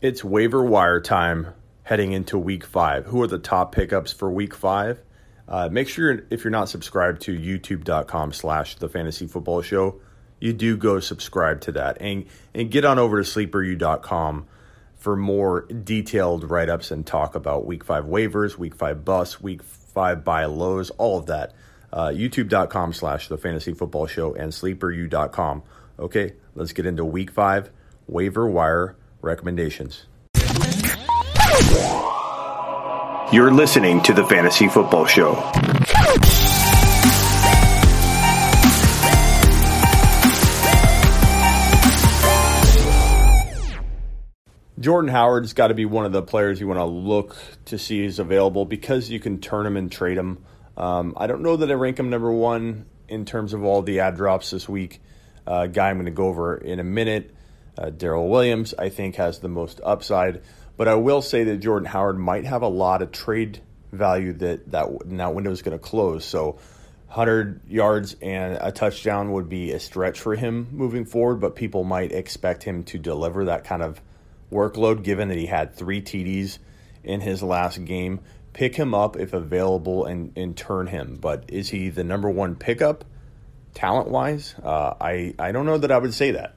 It's waiver wire time heading into week five. Who are the top pickups for week five? Uh, make sure if you're not subscribed to youtube.com slash the fantasy football show, you do go subscribe to that and, and get on over to sleeperu.com for more detailed write ups and talk about week five waivers, week five busts, week five buy lows, all of that. Uh, youtube.com slash the fantasy football show and sleeperu.com. Okay, let's get into week five waiver wire recommendations. You're listening to the Fantasy Football Show. Jordan Howard's got to be one of the players you want to look to see is available because you can turn him and trade him. Um, I don't know that I rank him number one in terms of all the add drops this week. Uh, guy I'm going to go over in a minute. Uh, Darrel Williams, I think, has the most upside. But I will say that Jordan Howard might have a lot of trade value that that, that window is going to close. So 100 yards and a touchdown would be a stretch for him moving forward, but people might expect him to deliver that kind of workload given that he had three TDs in his last game. Pick him up if available and, and turn him. But is he the number one pickup talent wise? Uh, I, I don't know that I would say that.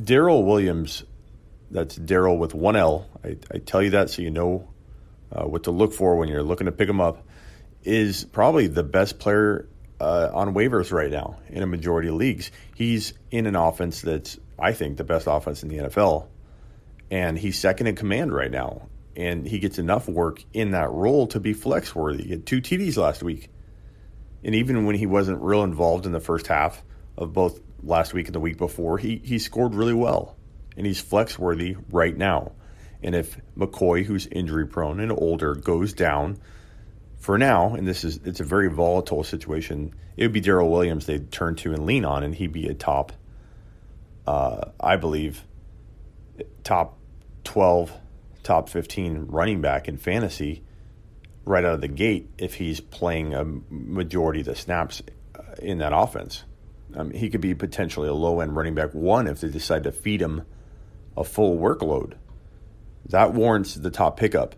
Darrel Williams, that's Darrel with one L. I, I, tell you that so you know uh, what to look for when you're looking to pick him up, is probably the best player uh, on waivers right now in a majority of leagues. He's in an offense that's, I think, the best offense in the NFL. And he's second in command right now. And he gets enough work in that role to be flex worthy. He had two TDs last week. And even when he wasn't real involved in the first half of both last week and the week before, he, he scored really well. And he's flex worthy right now. And if McCoy, who's injury prone and older, goes down for now, and this is it's a very volatile situation, it would be Darrel Williams they'd turn to and lean on, and he'd be a top, uh, I believe, top 12, top 15 running back in fantasy right out of the gate if he's playing a majority of the snaps uh, in that offense. Um, he could be potentially a low end running back one if they decide to feed him a full workload. That warrants the top pickup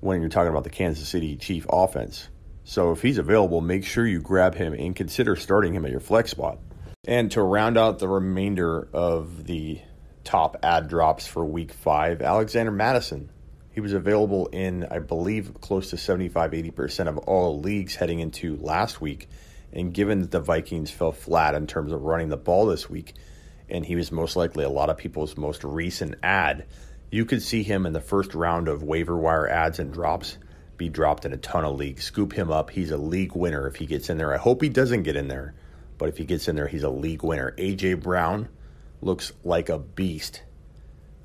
when you're talking about the Kansas City Chief offense. So if he's available, make sure you grab him and consider starting him at your flex spot. And to round out the remainder of the top add drops for week five, Alexander Mattison. He was available in, I believe, close to 75 80% of all leagues heading into last week. And given that the Vikings fell flat in terms of running the ball this week, and he was most likely a lot of people's most recent add, you could see him in the first round of waiver wire adds and drops be dropped in a ton of leagues. Scoop him up. He's a league winner if he gets in there. I hope he doesn't get in there, but if he gets in there, he's a league winner. AJ Brown looks like a beast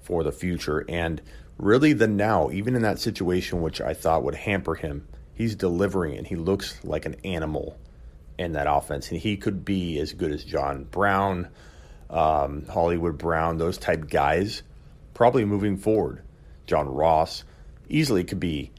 for the future and really the now, even in that situation which I thought would hamper him, he's delivering and he looks like an animal in that offense. And he could be as good as John Brown, um, Hollywood Brown, those type guys, probably moving forward. John Ross easily could be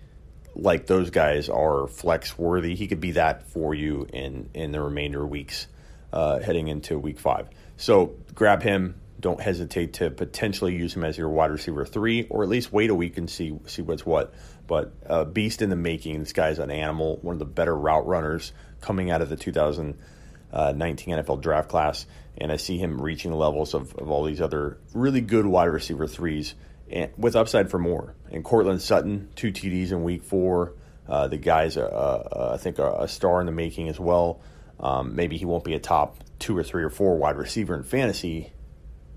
like those guys are flex worthy. He could be that for you in in the remainder weeks uh, heading into week five. So grab him. Don't hesitate to potentially use him as your wide receiver three, or at least wait a week and see see what's what. But uh, beast in the making. This guy's an animal. One of the better route runners coming out of the 2019 NFL draft class, and I see him reaching the levels of, of all these other really good wide receiver threes and with upside for more. And Courtland Sutton, two TDs in week four. Uh, the guy's, a, a, I think, a, a, star in the making as well. Um, maybe he won't be a top two or three or four wide receiver in fantasy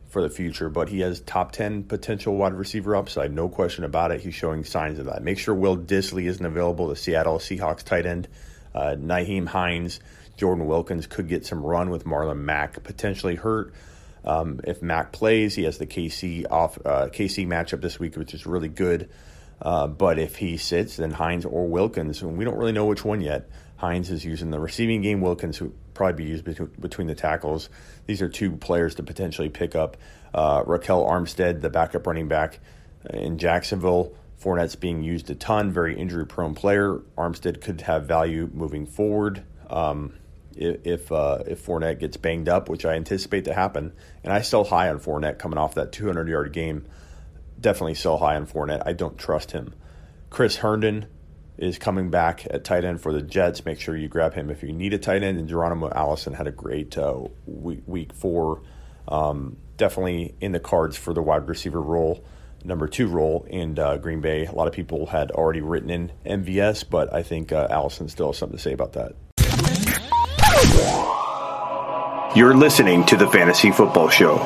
for the future, but he has top 10 potential wide receiver upside. No question about it. He's showing signs of that. Make sure Will Dissly isn't available, the Seattle Seahawks tight end. Uh, Nyheim Hines, Jordan Wilkins could get some run with Marlon Mack potentially hurt. Um, if Mack plays, he has the KC off uh, KC matchup this week, which is really good. Uh, but if he sits, then Hines or Wilkins, and we don't really know which one yet. Hines is using the receiving game. Wilkins would probably be used between, between the tackles. These are two players to potentially pick up. Uh, Ryquell Armstead, the backup running back in Jacksonville. Fournette's being used a ton, very injury prone player. Armstead could have value moving forward. Um, if uh, if Fournette gets banged up, which I anticipate to happen, and I still high on Fournette coming off that 200 yard game. Definitely sell high on Fournette. I don't trust him. Chris Herndon is coming back at tight end for the Jets. Make sure you grab him if you need a tight end. And Geronimo Allison had a great uh, week, week four. Um, definitely in the cards for the wide receiver role, number two role in uh, Green Bay. A lot of people had already written in MVS, but I think uh, Allison still has something to say about that. You're listening to the Fantasy Football Show.